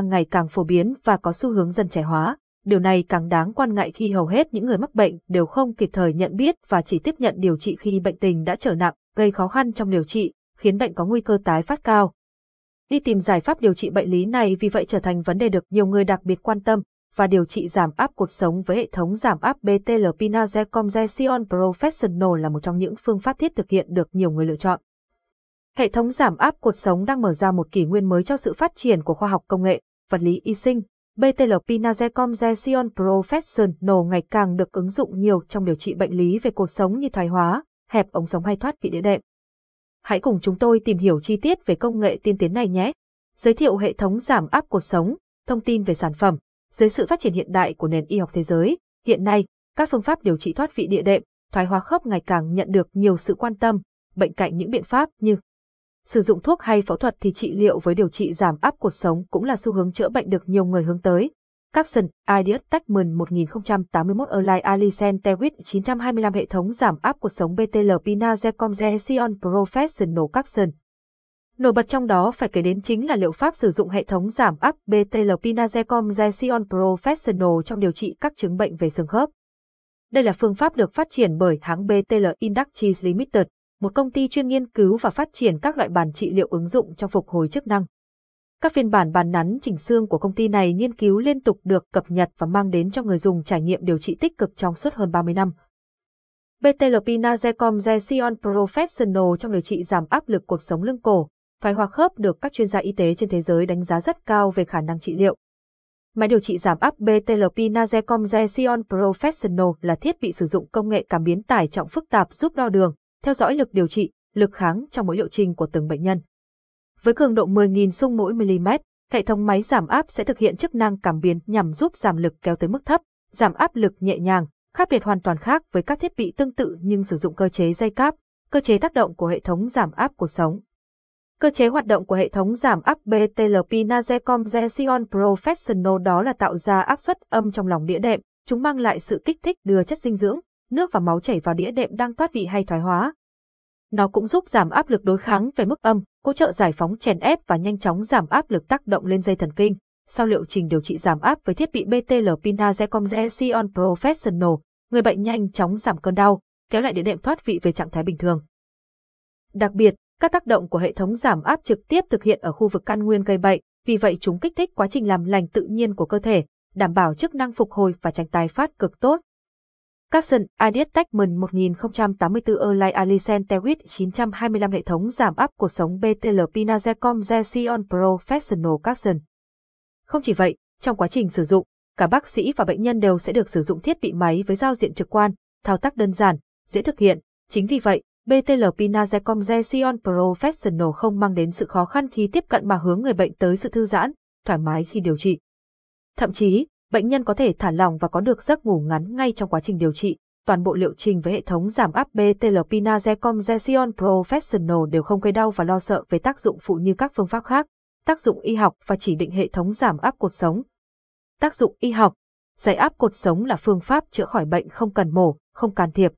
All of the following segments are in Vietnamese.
đang ngày càng phổ biến và có xu hướng dần trẻ hóa. Điều này càng đáng quan ngại khi hầu hết những người mắc bệnh đều không kịp thời nhận biết và chỉ tiếp nhận điều trị khi bệnh tình đã trở nặng, gây khó khăn trong điều trị, khiến bệnh có nguy cơ tái phát cao. Đi tìm giải pháp điều trị bệnh lý này vì vậy trở thành vấn đề được nhiều người đặc biệt quan tâm, và điều trị giảm áp cột sống với hệ thống giảm áp BTL Pinaze Congestion Professional là một trong những phương pháp thiết thực hiện được nhiều người lựa chọn. Hệ thống giảm áp cột sống đang mở ra một kỷ nguyên mới cho sự phát triển của khoa học công nghệ, vật lý y sinh. BTL pinazecom Congestion Professional ngày càng được ứng dụng nhiều trong điều trị bệnh lý về cột sống như thoái hóa, hẹp ống sống hay thoát vị đĩa đệm. Hãy cùng chúng tôi tìm hiểu chi tiết về công nghệ tiên tiến này nhé. Giới thiệu hệ thống giảm áp cột sống, thông tin về sản phẩm. Dưới sự phát triển hiện đại của nền y học thế giới, hiện nay, các phương pháp điều trị thoát vị địa đệm, thoái hóa khớp ngày càng nhận được nhiều sự quan tâm, bệnh cạnh những biện pháp như sử dụng thuốc hay phẫu thuật thì trị liệu với điều trị giảm áp cuộc sống cũng là xu hướng chữa bệnh được nhiều người hướng tới. Capson, Ideas Techman 1081 Align Alicen Tewit 925 hệ thống giảm áp cuộc sống BTL Pinazecom, Congestion Professional Capson. Nổi bật trong đó phải kể đến chính là liệu pháp sử dụng hệ thống giảm áp BTL Pinazecom Congestion Professional trong điều trị các chứng bệnh về xương khớp. Đây là phương pháp được phát triển bởi hãng BTL Industries Limited, một công ty chuyên nghiên cứu và phát triển các loại bàn trị liệu ứng dụng trong phục hồi chức năng. Các phiên bản bàn nắn chỉnh xương của công ty này nghiên cứu liên tục được cập nhật và mang đến cho người dùng trải nghiệm điều trị tích cực trong suốt hơn 30 năm. BTLP Pinaze Congestion Professional trong điều trị giảm áp lực cột sống lưng cổ, thoái hóa khớp được các chuyên gia y tế trên thế giới đánh giá rất cao về khả năng trị liệu. Máy điều trị giảm áp BTLP Pinaze Congestion Professional là thiết bị sử dụng công nghệ cảm biến tải trọng phức tạp giúp đo đường, theo dõi lực điều trị, lực kháng trong mỗi liệu trình của từng bệnh nhân. Với cường độ 10.000 xung mỗi mm, hệ thống máy giảm áp sẽ thực hiện chức năng cảm biến nhằm giúp giảm lực kéo tới mức thấp, giảm áp lực nhẹ nhàng, khác biệt hoàn toàn khác với các thiết bị tương tự nhưng sử dụng cơ chế dây cáp, cơ chế tác động của hệ thống giảm áp cuộc sống. Cơ chế hoạt động của hệ thống giảm áp BTLP Nazecom Congestion Professional đó là tạo ra áp suất âm trong lòng đĩa đệm, chúng mang lại sự kích thích đưa chất dinh dưỡng, nước và máu chảy vào đĩa đệm đang thoát vị hay thoái hóa. Nó cũng giúp giảm áp lực đối kháng về mức âm, hỗ trợ giải phóng chèn ép và nhanh chóng giảm áp lực tác động lên dây thần kinh. Sau liệu trình điều trị giảm áp với thiết bị BTL Pinaze Congestion Professional, người bệnh nhanh chóng giảm cơn đau, kéo lại đĩa đệm thoát vị về trạng thái bình thường. Đặc biệt, các tác động của hệ thống giảm áp trực tiếp thực hiện ở khu vực căn nguyên gây bệnh, vì vậy chúng kích thích quá trình làm lành tự nhiên của cơ thể, đảm bảo chức năng phục hồi và tránh tái phát cực tốt. Capson Ideas Techman 1084 Erlai Alisen Tewit 925 hệ thống giảm áp cuộc sống BTL Pinazecom Congestion Professional Capson. Không chỉ vậy, trong quá trình sử dụng, cả bác sĩ và bệnh nhân đều sẽ được sử dụng thiết bị máy với giao diện trực quan, thao tác đơn giản, dễ thực hiện. Chính vì vậy, BTL Pinazecom Congestion Professional không mang đến sự khó khăn khi tiếp cận mà hướng người bệnh tới sự thư giãn, thoải mái khi điều trị. Thậm chí, bệnh nhân có thể thả lỏng và có được giấc ngủ ngắn ngay trong quá trình điều trị. Toàn bộ liệu trình với hệ thống giảm áp BTL Pinaze Zesion Professional đều không gây đau và lo sợ về tác dụng phụ như các phương pháp khác. Tác dụng y học và chỉ định hệ thống giảm áp cột sống. Tác dụng y học Giải áp cột sống là phương pháp chữa khỏi bệnh không cần mổ, không can thiệp.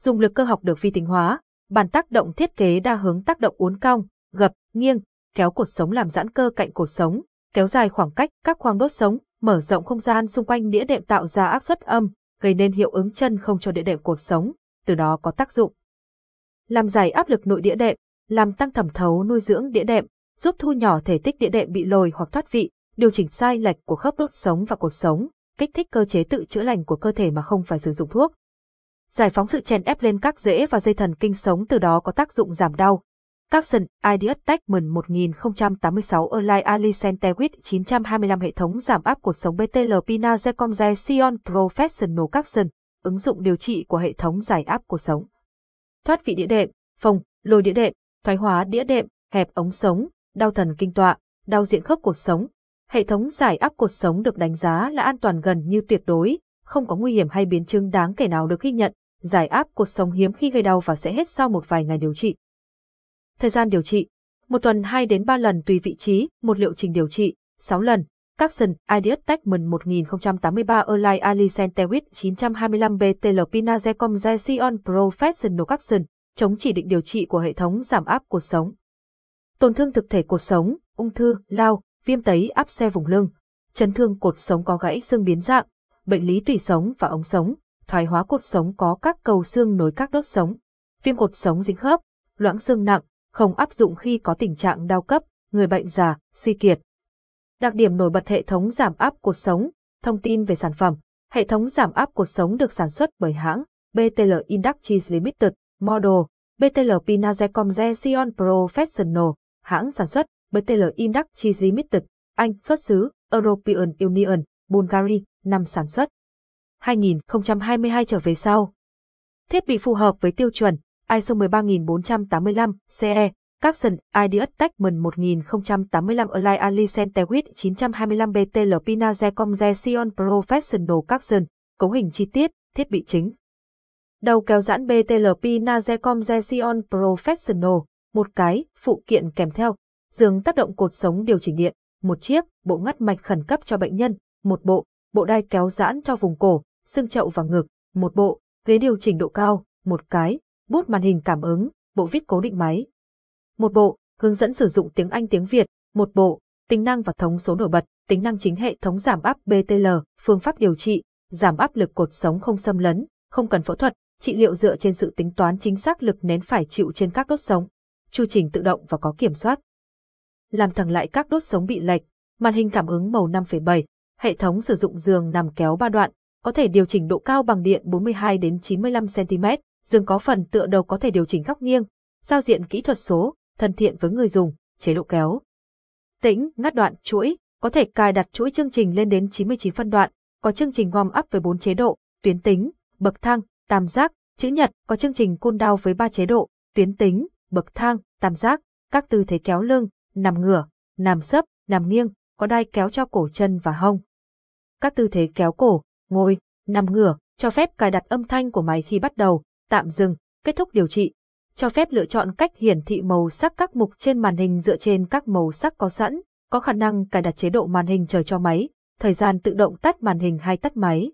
Dùng lực cơ học được vi tính hóa, bàn tác động thiết kế đa hướng tác động uốn cong, gập, nghiêng, kéo cột sống làm giãn cơ cạnh cột sống, kéo dài khoảng cách các khoang đốt sống, mở rộng không gian xung quanh đĩa đệm tạo ra áp suất âm, gây nên hiệu ứng chân không cho đĩa đệm cột sống, từ đó có tác dụng. Làm giải áp lực nội đĩa đệm, làm tăng thẩm thấu nuôi dưỡng đĩa đệm, giúp thu nhỏ thể tích đĩa đệm bị lồi hoặc thoát vị, điều chỉnh sai lệch của khớp đốt sống và cột sống, kích thích cơ chế tự chữa lành của cơ thể mà không phải sử dụng thuốc. Giải phóng sự chèn ép lên các rễ và dây thần kinh sống từ đó có tác dụng giảm đau, Capson Ideas Techman 1086 Erlai Ali Centewit 925 hệ thống giảm áp cột sống BTL Pinaze Sion Professional Capson, ứng dụng điều trị của hệ thống giải áp cột sống. Thoát vị đĩa đệm, phồng, lồi đĩa đệm, thoái hóa đĩa đệm, hẹp ống sống, đau thần kinh tọa, đau diện khớp cột sống. Hệ thống giải áp cột sống được đánh giá là an toàn gần như tuyệt đối, không có nguy hiểm hay biến chứng đáng kể nào được ghi nhận. Giải áp cột sống hiếm khi gây đau và sẽ hết sau một vài ngày điều trị. Thời gian điều trị, một tuần 2 đến 3 lần tùy vị trí, một liệu trình điều trị, 6 lần. Capson, Ideas Techman 1083 Erlai Alicen Tewit 925 BTL Pinazecom Zesion Professional Capson, chống chỉ định điều trị của hệ thống giảm áp cột sống. Tổn thương thực thể cột sống, ung thư, lao, viêm tấy áp xe vùng lưng, chấn thương cột sống có gãy xương biến dạng, bệnh lý tủy sống và ống sống, thoái hóa cột sống có các cầu xương nối các đốt sống, viêm cột sống dính khớp, loãng xương nặng, không áp dụng khi có tình trạng đau cấp, người bệnh già, suy kiệt. Đặc điểm nổi bật hệ thống giảm áp cuộc sống, thông tin về sản phẩm. Hệ thống giảm áp cuộc sống được sản xuất bởi hãng BTL Industries Limited, model BTL Pinazecom Zesion Professional, hãng sản xuất BTL Industries Limited, Anh, xuất xứ European Union, Bulgaria, năm sản xuất. 2022 trở về sau. Thiết bị phù hợp với tiêu chuẩn ISO 13485 CE, Capson IDS Techman 1085 Align Ali Centewit 925 BTL Pinazecom Zesion Professional Capson, cấu hình chi tiết, thiết bị chính. Đầu kéo giãn BTL Pinazecom Zesion Professional, một cái, phụ kiện kèm theo, giường tác động cột sống điều chỉnh điện, một chiếc, bộ ngắt mạch khẩn cấp cho bệnh nhân, một bộ, bộ đai kéo giãn cho vùng cổ, xương chậu và ngực, một bộ, ghế điều chỉnh độ cao, một cái, bút màn hình cảm ứng, bộ viết cố định máy. Một bộ, hướng dẫn sử dụng tiếng Anh tiếng Việt, một bộ, tính năng và thống số nổi bật, tính năng chính hệ thống giảm áp BTL, phương pháp điều trị, giảm áp lực cột sống không xâm lấn, không cần phẫu thuật, trị liệu dựa trên sự tính toán chính xác lực nén phải chịu trên các đốt sống, chu trình tự động và có kiểm soát. Làm thẳng lại các đốt sống bị lệch, màn hình cảm ứng màu 5,7, hệ thống sử dụng giường nằm kéo ba đoạn, có thể điều chỉnh độ cao bằng điện 42 đến 95 cm, dường có phần tựa đầu có thể điều chỉnh góc nghiêng, giao diện kỹ thuật số, thân thiện với người dùng, chế độ kéo. Tĩnh, ngắt đoạn, chuỗi, có thể cài đặt chuỗi chương trình lên đến 99 phân đoạn, có chương trình warm up với 4 chế độ, tuyến tính, bậc thang, tam giác, chữ nhật, có chương trình cool down với 3 chế độ, tuyến tính, bậc thang, tam giác, các tư thế kéo lưng, nằm ngửa, nằm sấp, nằm nghiêng, có đai kéo cho cổ chân và hông. Các tư thế kéo cổ, ngồi, nằm ngửa, cho phép cài đặt âm thanh của máy khi bắt đầu, tạm dừng, kết thúc điều trị. Cho phép lựa chọn cách hiển thị màu sắc các mục trên màn hình dựa trên các màu sắc có sẵn, có khả năng cài đặt chế độ màn hình chờ cho máy, thời gian tự động tắt màn hình hay tắt máy.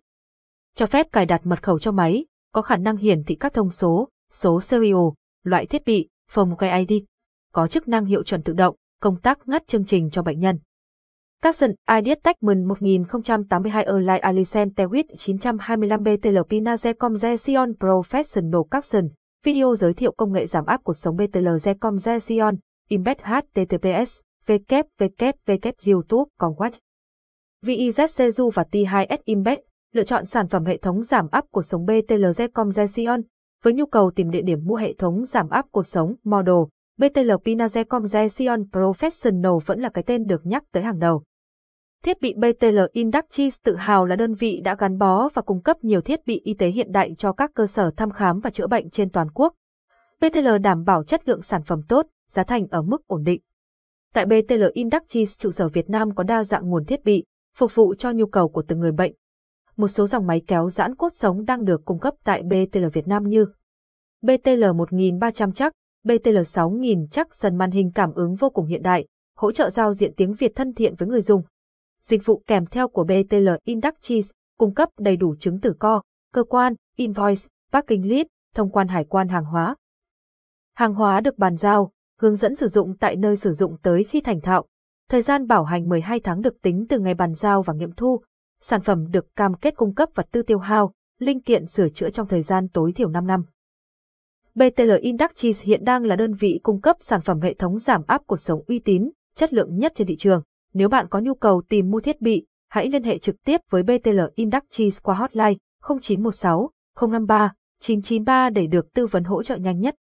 Cho phép cài đặt mật khẩu cho máy, có khả năng hiển thị các thông số, số serial, loại thiết bị, phòng gây ID, có chức năng hiệu chuẩn tự động, công tác ngắt chương trình cho bệnh nhân. Capson IDS Techman 1082 Erlai Alicent Tewit 925 BTL Pinazecom Zesion Professional Capson. Video giới thiệu công nghệ giảm áp cuộc sống BTL Zecom Zesion Embed HTTPS www youtube.com VIZ Seju và T2S Embed, lựa chọn sản phẩm hệ thống giảm áp cuộc sống BTL Zecom Zesion với nhu cầu tìm địa điểm mua hệ thống giảm áp cuộc sống, model. BTL Pinazecom Zesion Professional vẫn là cái tên được nhắc tới hàng đầu. Thiết bị BTL Inductis tự hào là đơn vị đã gắn bó và cung cấp nhiều thiết bị y tế hiện đại cho các cơ sở thăm khám và chữa bệnh trên toàn quốc. BTL đảm bảo chất lượng sản phẩm tốt, giá thành ở mức ổn định. Tại BTL Inductis trụ sở Việt Nam có đa dạng nguồn thiết bị, phục vụ cho nhu cầu của từng người bệnh. Một số dòng máy kéo giãn cốt sống đang được cung cấp tại BTL Việt Nam như BTL 1300 chắc, BTL 6000 chắc dần màn hình cảm ứng vô cùng hiện đại, hỗ trợ giao diện tiếng Việt thân thiện với người dùng. Dịch vụ kèm theo của BTL Inductis cung cấp đầy đủ chứng từ co, cơ quan, invoice, parking list, thông quan hải quan hàng hóa. Hàng hóa được bàn giao, hướng dẫn sử dụng tại nơi sử dụng tới khi thành thạo. Thời gian bảo hành 12 tháng được tính từ ngày bàn giao và nghiệm thu. Sản phẩm được cam kết cung cấp vật tư tiêu hao, linh kiện sửa chữa trong thời gian tối thiểu 5 năm. BTL Industries hiện đang là đơn vị cung cấp sản phẩm hệ thống giảm áp cuộc sống uy tín, chất lượng nhất trên thị trường. Nếu bạn có nhu cầu tìm mua thiết bị, hãy liên hệ trực tiếp với BTL Industries qua hotline 0916 053 993 để được tư vấn hỗ trợ nhanh nhất.